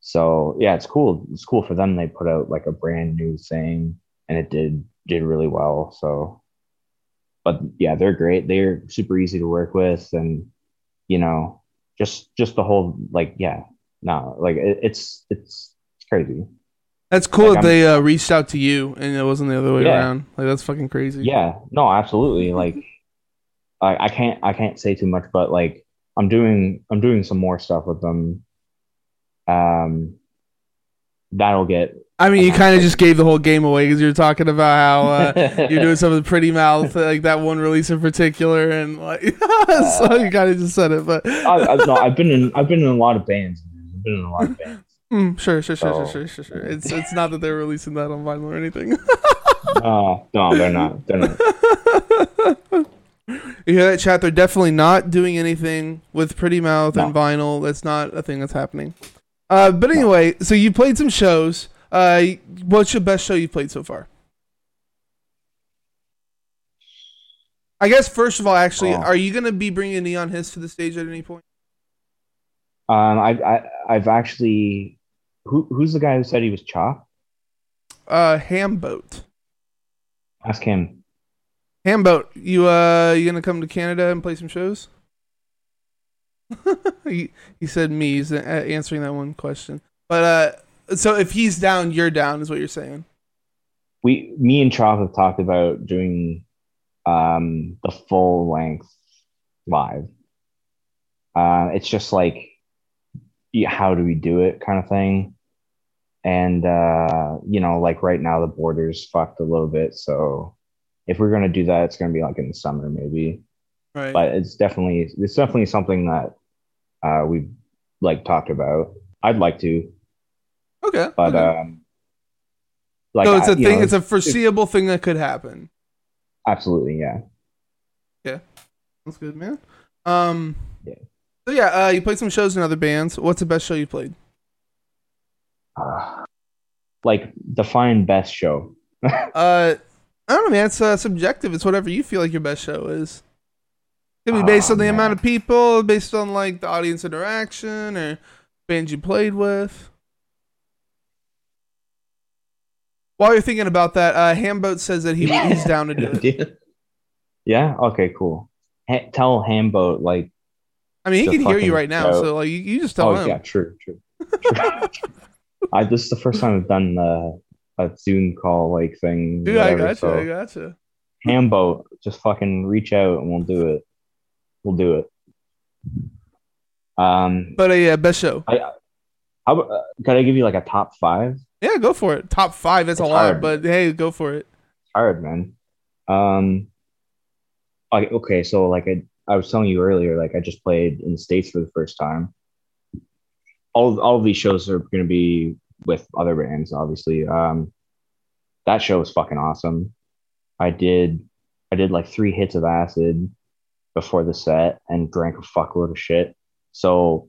So yeah, it's cool. It's cool for them. They put out like a brand new thing, and it did did really well. So, but yeah, they're great. They're super easy to work with, and you know, just just the whole like yeah, no, like it, it's it's crazy. That's cool Like, that they uh, reached out to you and it wasn't the other way Yeah. around. Like that's fucking crazy. Yeah, no, absolutely. [LAUGHS] Like, I, I can't, I can't say too much, but like, I'm doing, I'm doing some more stuff with them. Um, that'll get. I mean, you kind of just gave the whole game away because you're talking about how uh, [LAUGHS] you're doing some of the pretty mouth, like that one release in particular, and like, [LAUGHS] so you kind of just said it, but I, I, no, I've been in, I've been in a lot of bands. Been in a lot of bands. [LAUGHS] Mm, sure, sure, sure, sure, So- sure, sure, sure. It's it's not that they're releasing that on vinyl or anything. [LAUGHS] Uh, no, they're not. They're not. you hear that chat? They're definitely not doing anything with Pretty Mouth and vinyl. That's not a thing that's happening. Uh, but anyway, so you played some shows. Uh, what's your best show you've played so far? I guess first of all, actually, Oh. are you gonna be bringing Neon Hiss to the stage at any point? Um, I, I, I've actually. Who, who's the guy who said he was Chop? Uh, Hamboat. Ask him. Hamboat, you uh, you gonna come to Canada and play some shows? [LAUGHS] he he said me. He's uh, answering that one question. But uh, so if he's down, you're down, is what you're saying. We, me and Chop have talked about doing, um, the full length live. Uh, it's just like, how do we do it, kind of thing. And uh, you know, like right now, the border's fucked a little bit. So, if we're gonna do that, it's gonna be like in the summer, maybe. Right. but it's definitely it's definitely something that uh we've like talked about i'd like to okay. but okay. um like so it's I- a you thing. know, it's a foreseeable thing that could happen. absolutely yeah. yeah That's good, man. Um. So yeah, uh, you played some shows in other bands. What's the best show you played? uh, like define best show [LAUGHS] Uh, I don't know, man. It's uh, subjective. It's whatever you feel like your best show is. It could be based Oh, on the man. amount of people, based on like the audience interaction, or bands you played with. While you're thinking about that, uh, Hamboat says that he he's [LAUGHS] down to do it. yeah okay cool ha- tell hamboat like I mean, he can hear you right now, show. so like you, you just tell him. oh him. yeah true true, true. [LAUGHS] i this is the first time i've done uh, a zoom call like thing Dude, I whatever, gotcha. so- I gotcha. Hambo, just fucking reach out and we'll do it. We'll do it. Um, But uh, yeah, best show. how about, uh, could I give you like a top five? Yeah, go for it. Top five. That's a It's lot, but hey, go for it. Hard, man. Um, okay, so like I, I was telling you earlier, like I just played in the States for the first time. All, all of these shows are going to be with other bands, obviously. Um, that show was fucking awesome. I did, I did like three hits of acid before the set and drank a fuckload of shit. So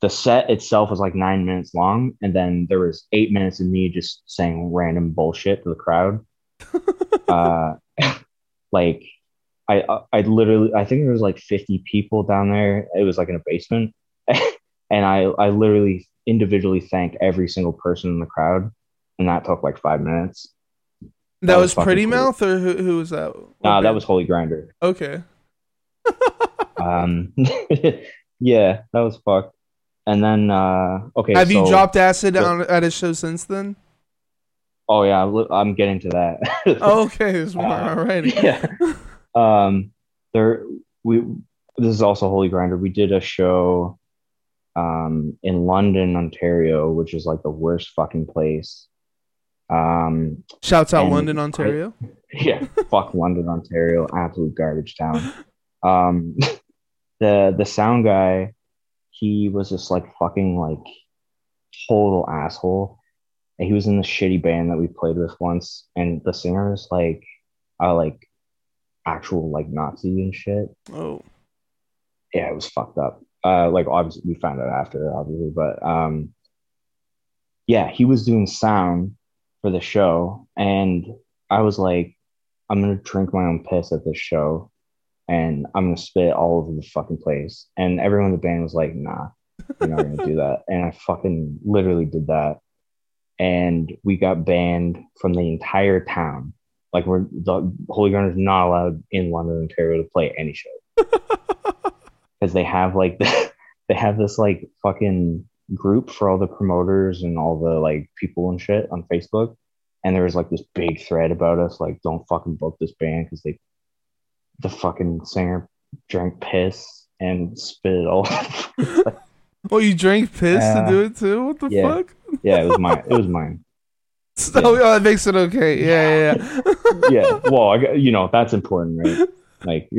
the set itself was like nine minutes long, and then there was eight minutes of me just saying random bullshit to the crowd. [LAUGHS] uh, [LAUGHS] like I, I literally, I think there was like 50 people down there. It was like in a basement, [LAUGHS] and I, I literally individually thanked every single person in the crowd, and that took like five minutes. That, That was, was Pretty cool. Mouth, or who, who was that? Nah, that was Holy Grinder. okay. [LAUGHS] Um, [LAUGHS] yeah, that was fucked. And then, uh, okay, Have you dropped acid so- on at a show since then? Oh yeah, I'm- getting to that. Oh, okay, there's more Uh, already. yeah. Um, there we this is also Holy Grinder. We did a show um in London, Ontario, which is like the worst fucking place. Um, Shouts out London, I- Ontario. [LAUGHS] yeah, fuck London, Ontario, absolute garbage town. Um, [LAUGHS] the the sound guy, he was just like fucking like total asshole. And he was in the shitty band that we played with once, and the singer like, uh, like actual like Nazi and shit. Oh, Yeah, it was fucked up. Uh, like obviously we found out after, obviously, but um, yeah, he was doing sound for the show, and I was like, I'm gonna drink my own piss at this show, and I'm gonna spit all over the fucking place. And everyone in the band was like, Nah, you're not gonna do that. And I fucking literally did that, and we got banned from the entire town. Like we're the Holy Grinder is not allowed in London, Ontario to play any show [LAUGHS] because they have like the, [LAUGHS] they have this like fucking group for all the promoters and all the like people and shit on Facebook, and there was like this big thread about us, like don't fucking book this band because they, the fucking singer drank piss and spit it all. [LAUGHS] Oh, you drank piss Yeah. to do it too? What the Yeah. fuck? yeah, it was mine. It was mine. [LAUGHS] So, oh, that makes it okay. Yeah, yeah, yeah. Yeah, well, I, you know that's important, right? Like, [LAUGHS] You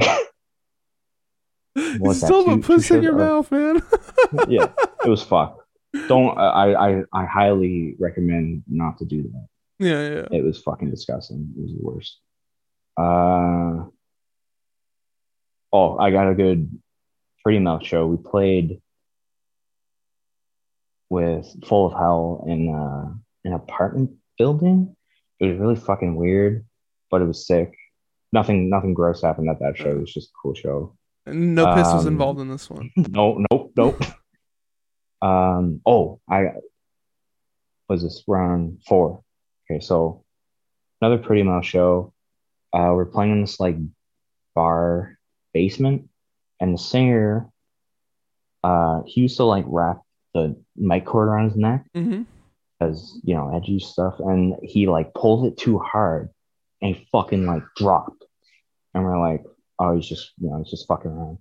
that, still have a two- puss in your Oh. mouth, man. [LAUGHS] yeah, it was fucked. Don't I, I I highly recommend not to do that. yeah, yeah. It was fucking disgusting. It was the worst. Uh oh, I got a good Pretty Mouth show. We played with Full of Hell in uh an apartment building. It was really fucking weird, but it was sick. Nothing nothing gross happened at that show. It was just a cool show. No piss was Um, involved in this one. [LAUGHS] no, nope, nope. [LAUGHS] um, oh, I was this round four. Okay, so another Pretty Mouth show. Uh, we're playing in this like bar basement, and the singer, uh, he used to like wrap the mic cord around his neck hmm because you know edgy stuff, and he like pulled it too hard, and he fucking like dropped, and we're like, oh, he's just you know he's just fucking around,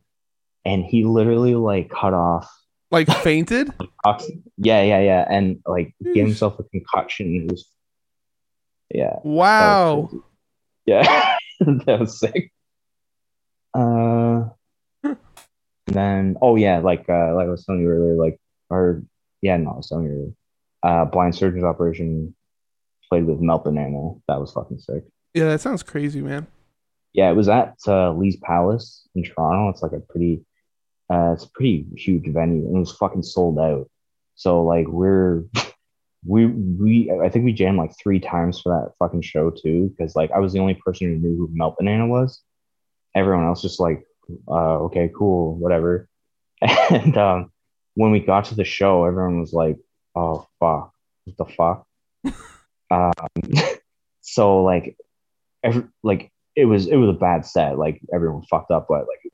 and he literally like cut off Like fainted? yeah, yeah, yeah, and like Yeesh. gave himself a concussion. It was, yeah, that was Wow. crazy. yeah, [LAUGHS] that was sick. Uh, then oh yeah, like uh, like I was telling you earlier, like or yeah, no, I was telling you earlier. Uh, blind surgeon's operation played with Melt Banana. That was fucking sick. Yeah, that sounds crazy, man. Yeah, it was at uh, Lee's Palace in Toronto. It's like a pretty, uh, it's a pretty huge venue, and it was fucking sold out. So like we're, [LAUGHS] we we I think we jammed like three times for that fucking show too, because like I was the only person who knew who Melt Banana was. Everyone else just like, uh, okay, cool, whatever. [LAUGHS] And um, when we got to the show, everyone was like, oh fuck, what the fuck? [LAUGHS] um, [LAUGHS] so like, every like it was it was a bad set. Like everyone fucked up, but like it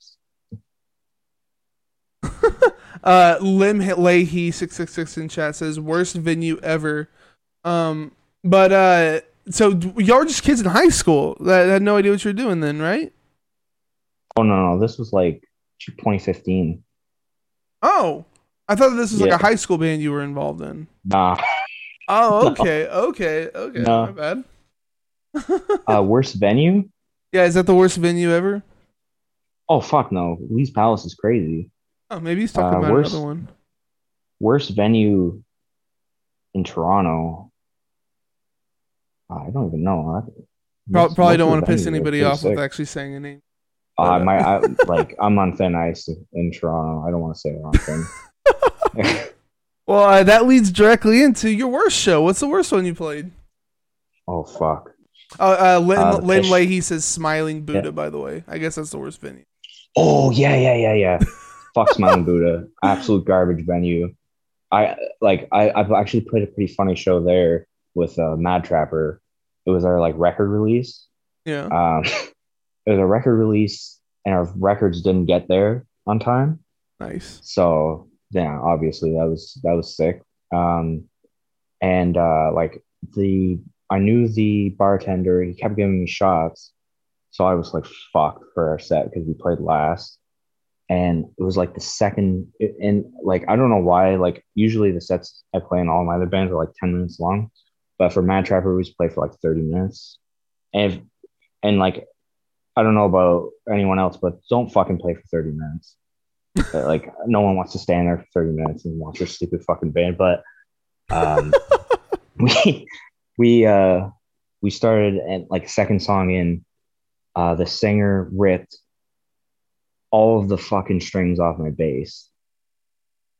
was [LAUGHS] Uh, Lim Leahy six six six in chat says worst venue ever. Um, but uh, so y'all were just kids in high school that had no idea what you were doing then, right? oh no no this was like 2015. Oh, I thought this was like a high school band you were involved in. Nah, Oh, [LAUGHS] No. okay, okay, okay. No. My bad. uh, worst venue? Yeah, is that the worst venue ever? Oh fuck no, Lee's Palace is crazy. Oh, maybe he's talking Uh, about worst- another one. Worst venue in Toronto? I don't even know. I- probably don't want to piss anybody off with actually saying a name. Uh, my, I, [LAUGHS] like I'm on thin ice in Toronto. I don't want to say the wrong thing. Well, uh, that leads directly into your worst show. What's the worst one you played? oh fuck. Uh, uh, Uh, the Lynn Leahy says Smiling Buddha, Yeah. by the way. I guess that's the worst venue. Oh yeah, yeah, yeah, yeah. [LAUGHS] Fuck Smiling Buddha. Absolute garbage venue. I like I, I've actually played a pretty funny show there with uh, Mad Trapper. It was our like record release. Yeah. Um [LAUGHS] it was a record release and our records didn't get there on time. Nice. So yeah, obviously that was that was sick. Um and uh like the I knew the bartender, he kept giving me shots. So I was like fucked for our set because we played last. And it was like the second and like I don't know why, like usually the sets I play in all my other bands are like 10 minutes long. But for Mad Trapper, we play for like 30 minutes. And if, and like I don't know about anyone else, but don't fucking play for 30 minutes. Uh, like no one wants to stand there for 30 minutes and watch your stupid fucking band. But um [LAUGHS] we we uh we started at like second song in uh the singer ripped all of the fucking strings off my bass.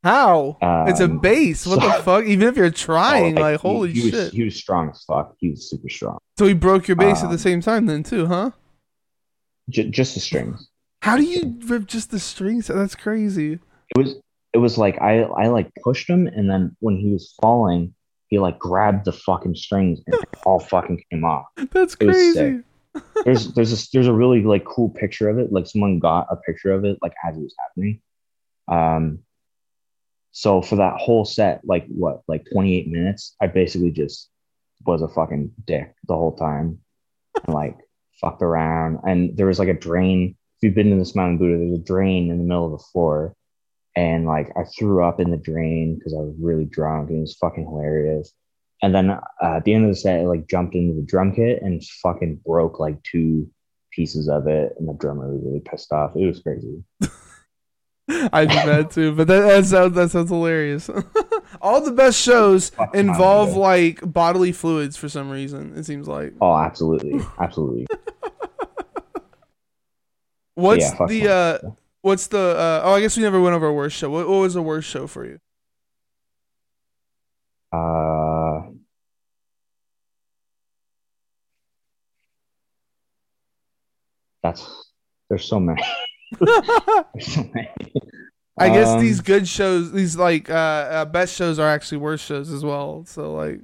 How? it's a Um, bass. What the fuck? Even if you're trying, Oh, like, he- holy he, was, shit. he was strong as fuck. He was super strong. so he broke your bass at the um, same time, then, too, huh? J- just the strings. How do you rip just the strings? That's crazy. It was it was like I I like pushed him and then when he was falling, he like grabbed the fucking strings and it all fucking came off. [LAUGHS] That's It crazy. [LAUGHS] there's there's a there's a really like cool picture of it. Like someone got a picture of it like as it was happening. Um, so for that whole set, like what, like 28 minutes, I basically just was a fucking dick the whole time. and [LAUGHS] like fucked around. And there was like a drain. If you've been to this Mountain Buddha, there's a drain in the middle of the floor. And like I threw up in the drain because I was really drunk and it was fucking hilarious. And then uh, at the end of the set, I like jumped into the drum kit and fucking broke like two pieces of it. And the drummer was really pissed off. It was crazy. [LAUGHS] I do that too, but that, that sounds that sounds hilarious. [LAUGHS] All the best shows involve like bodily fluids for some reason. It seems like. Oh, absolutely. Absolutely. [LAUGHS] What's Yeah, the uh? What's the uh? Oh, I guess we never went over a worst show. What, what was the worst show for you? Uh, that's there's so many. [LAUGHS] There's so many. I guess Um, these good shows, these like uh, uh best shows, are actually worst shows as well. So like,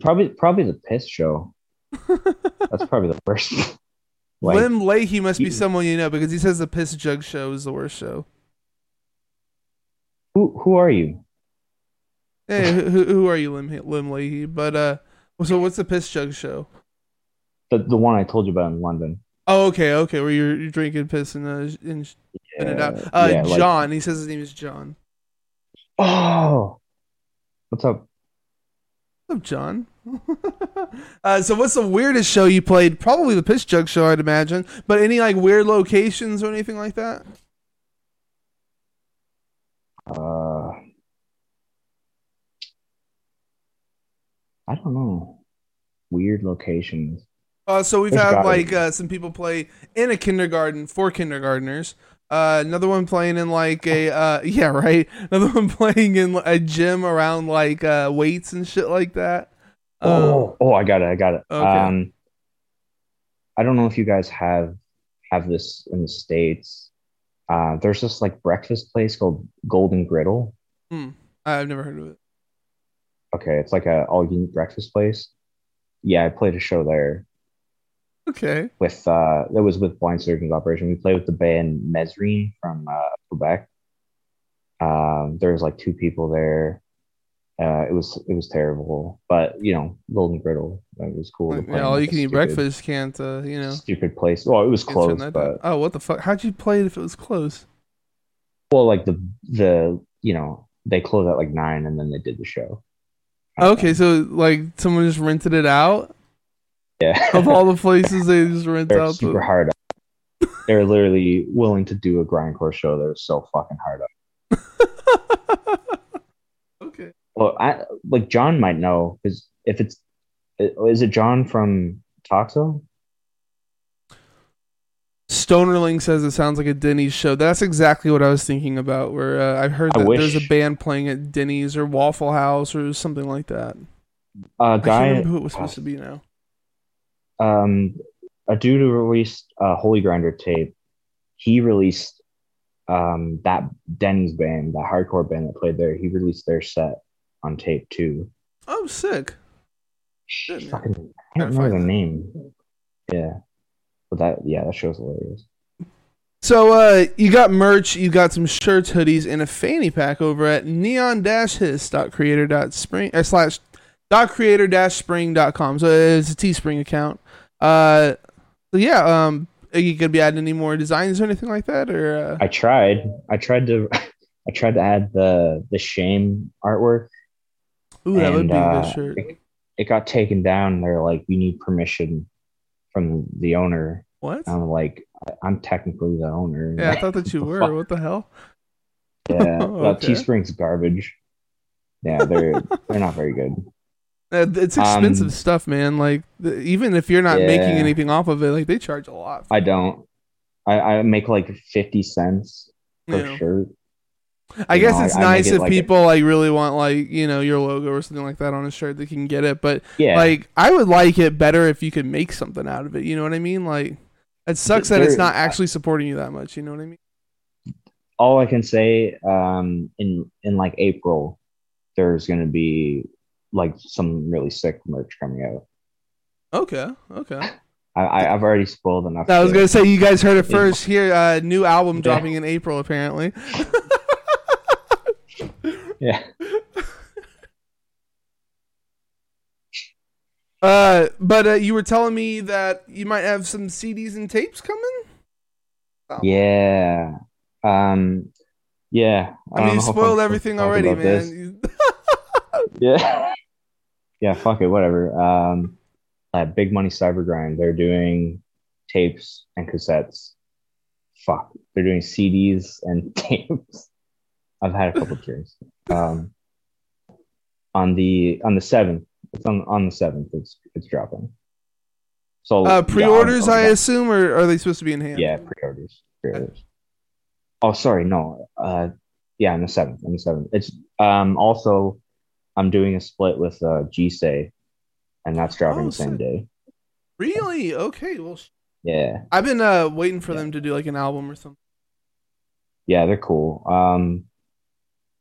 probably probably the piss show. [LAUGHS] That's probably the worst. Like Lim Leahy must be someone you know because he says the piss jug show is the worst show. who who are you? Hey, who, who are you, Lim Lim Leahy? But uh, so what's the piss jug show? The the one I told you about in London. Oh, okay, okay, where you're, you're drinking piss and uh, and spitting it out. Uh, yeah, like- John. he says his name is John. oh, what's up? What's up, John? [LAUGHS] uh, so what's the weirdest show you played? Probably the piss jug show, I'd imagine. But any like weird locations or anything like that? Uh, I don't know. Weird locations. Uh, so we've There's had like uh, some people play in a kindergarten for kindergartners. Uh, another one playing in like a uh, [LAUGHS] yeah right. Another one [LAUGHS] playing in a gym around like uh, weights and shit like that. Um, Oh, oh, I got it. I got it. Okay. Um, I don't know if you guys have have this in the states. Uh, there's this like breakfast place called Golden Griddle. Hmm. I've never heard of it. Okay, it's like a all you can eat breakfast place. Yeah, I played a show there Okay. with uh that was with Blind Surgeons Operation. We played with the band Mesrine from uh, Quebec. Um, there was like two people there. Uh, it was it was terrible, but you know, Golden Griddle it was cool. to Like, play yeah, all you can eat breakfast can't uh, you know. Stupid place. Well, it was closed, down. but oh, what the fuck? How'd you play it if it was closed? well, like the the you know they closed at like nine, and then they did the show. Okay, so like someone just rented it out yeah, of all the places they [LAUGHS] just rent they're out. super The... hard. Up. They're literally willing to do a grindcore show. They're so fucking hard up. [LAUGHS] Well, I like John might know because if it's is it John from Toxo? Stonerling says it sounds like a Denny's show. That's exactly what I was thinking about. Where uh, I've heard I that there's a band playing at Denny's or Waffle House or something like that. A I guy, remember who it was supposed to be now. um, a dude who released a Holy Grinder tape. He released um that Denny's band, that hardcore band that played there. He released their set on tape too. Oh, sick. Man. Fucking, I can't remember the name. Yeah, but that yeah, that show's hilarious. So uh, you got merch, you got some shirts, hoodies, and a fanny pack over at neon-hiss.creator.spring uh, slash dot creator dash spring dot com. So it's a Teespring account. Uh, so yeah, um, are you gonna be adding any more designs or anything like that, or uh, I tried. I tried to. [LAUGHS] I tried to add the the shame artwork. Ooh, that would and, be a uh, good shirt. It, it got taken down. They're like, you need permission from the owner. What? I'm like, I'm technically the owner. Yeah, I thought that you [LAUGHS] were. What the hell? yeah, [LAUGHS] Oh, uh, okay. Teespring's garbage. Yeah, they're they're not very good. [LAUGHS] Uh, it's expensive Um, stuff, man. Like the, even if you're not making anything off of it, like they charge a lot. I don't. I, I make like fifty cents per Yeah. shirt. I You guess know, it's I- I nice it if like a- people like really want like you know your logo or something like that on a shirt. They can get it, but Yeah, like I would like it better if you could make something out of it. You know what I mean? Like it sucks that it's not actually supporting you that much. You know what I mean? all I can say, um, in in like April, there's gonna be like some really sick merch coming out. Okay, okay. I, I I've already spoiled enough. I was gonna say you guys heard it first here. Uh, new album [LAUGHS] dropping in April, apparently. [LAUGHS] Yeah. [LAUGHS] Uh, but uh, you were telling me that you might have some CDs and tapes coming. Oh. Yeah. Um. Yeah. I mean, you if I'm spoiled everything already, man. [LAUGHS] Yeah. [LAUGHS] yeah. Fuck it. Whatever. Um. At Big Money Cyber Grind, they're doing tapes and cassettes. Fuck. They're doing CDs and tapes. I've had a couple of drinks. Um. On the on the seventh, it's on on the seventh. It's it's dropping. So uh, pre-orders, I'll- I assume, or are they supposed to be in hand? Yeah, pre-orders. Pre-orders. Oh, sorry, no. Uh, yeah, on the seventh. On the seventh. It's um also, I'm doing a split with uh G-Say, and that's dropping Oh, the same sick. day. Really? Okay. Well, sh- Yeah, I've been uh waiting for Yeah. them to do like an album or something. yeah, they're cool. Um,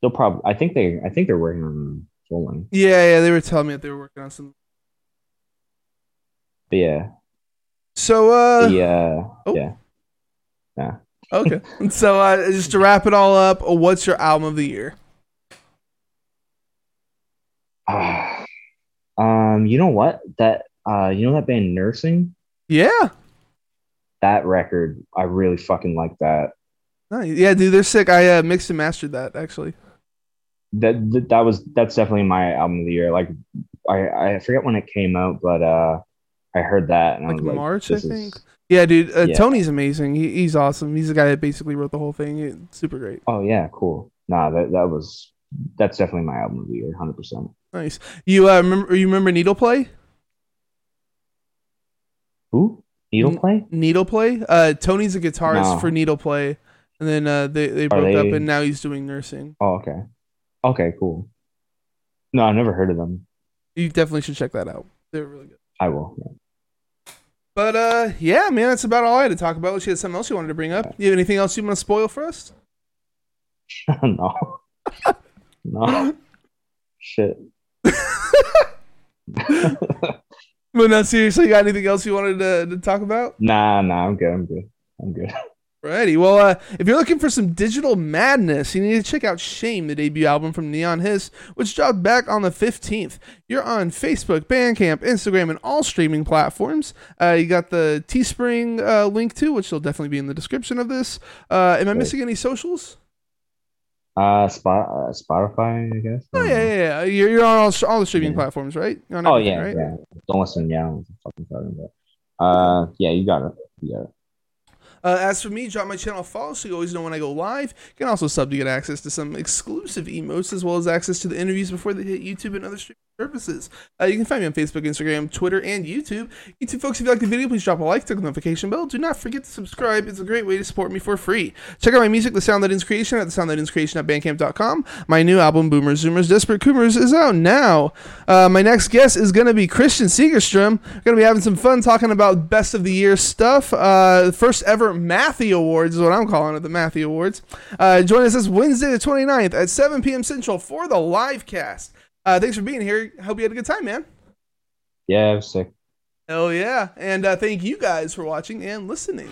they'll probably. I think they. I think they're working on full one. Yeah, yeah. They were telling me that they were working on some. But yeah, So, uh, uh, oh. yeah. Yeah. okay. [LAUGHS] so, uh, just to wrap it all up, uh, what's your album of the year? Ah, [SIGHS] um, you know what? That uh, you know that band Nursing. Yeah. That record, I really fucking like that. Nice. Yeah, dude, they're sick. I uh, mixed and mastered that actually. That that, that was that's definitely my album of the year. Like I I forget when it came out, but uh I heard that and I Like was like, March, I this is- think. Yeah, dude. Uh, Yeah. Tony's amazing. He, he's awesome. He's the guy that basically wrote the whole thing. It's super great. Oh yeah, cool. Nah, that that was that's definitely my album of the year, hundred percent. Nice. You uh, remember? You remember Needle Play? Who needle N- play? Needle Play. Uh, Tony's a guitarist No. for Needle Play, and then uh, they they broke up, and now he's doing nursing. Oh okay, okay, cool. No, I've never heard of them. You definitely should check that out. They're really good. I will. yeah. But uh, yeah, man, that's about all I had to talk about. Unless you had something else you wanted to bring up. You have anything else you want to spoil for us? [LAUGHS] no, [LAUGHS] no, shit. [LAUGHS] But no, seriously, you got anything else you wanted to, to talk about? nah, nah, I'm good. I'm good. I'm good. Alrighty. Well, uh, if you're looking for some digital madness, you need to check out Shame, the debut album from Neon Hiss, which dropped back on the 15th. You're on Facebook, Bandcamp, Instagram, and all streaming platforms. Uh, you got the Teespring uh, link too, which will definitely be in the description of this. Uh, am I missing any socials? Uh, spot uh, Spotify, I guess. Oh, yeah, yeah, yeah. You're, you're on all, all the streaming Yeah. platforms, right? Oh yeah, right? yeah. Don't listen. Yeah, I'm fucking talking about. Uh, yeah, you got it. You got it. Uh, as for me, drop my channel a follow so you always know when I go live. You can also sub to get access to some exclusive emotes as well as access to the interviews before they hit YouTube and other streaming services. Uh, you can find me on Facebook, Instagram, Twitter, and YouTube. YouTube folks, if you like the video, please drop a like, click the notification bell. Do not forget to subscribe. It's a great way to support me for free. Check out my music, The Sound That Ends Creation, at the Sound That Ends Creation at Bandcamp.com. My new album, Boomers, Zoomers, Desperate Coomers, is out now. Uh, my next guest is going to be Christian Segerstrom. We're going to be having some fun talking about best of the year stuff. Uh, first ever Matthew Awards is what I'm calling it, the Matthew Awards. Uh, join us this Wednesday, the 29th at 7 p.m. Central for the live cast. Uh, thanks for being here. Hope you had a good time, man. Yeah, it was sick. Hell yeah. And uh, thank you guys for watching and listening.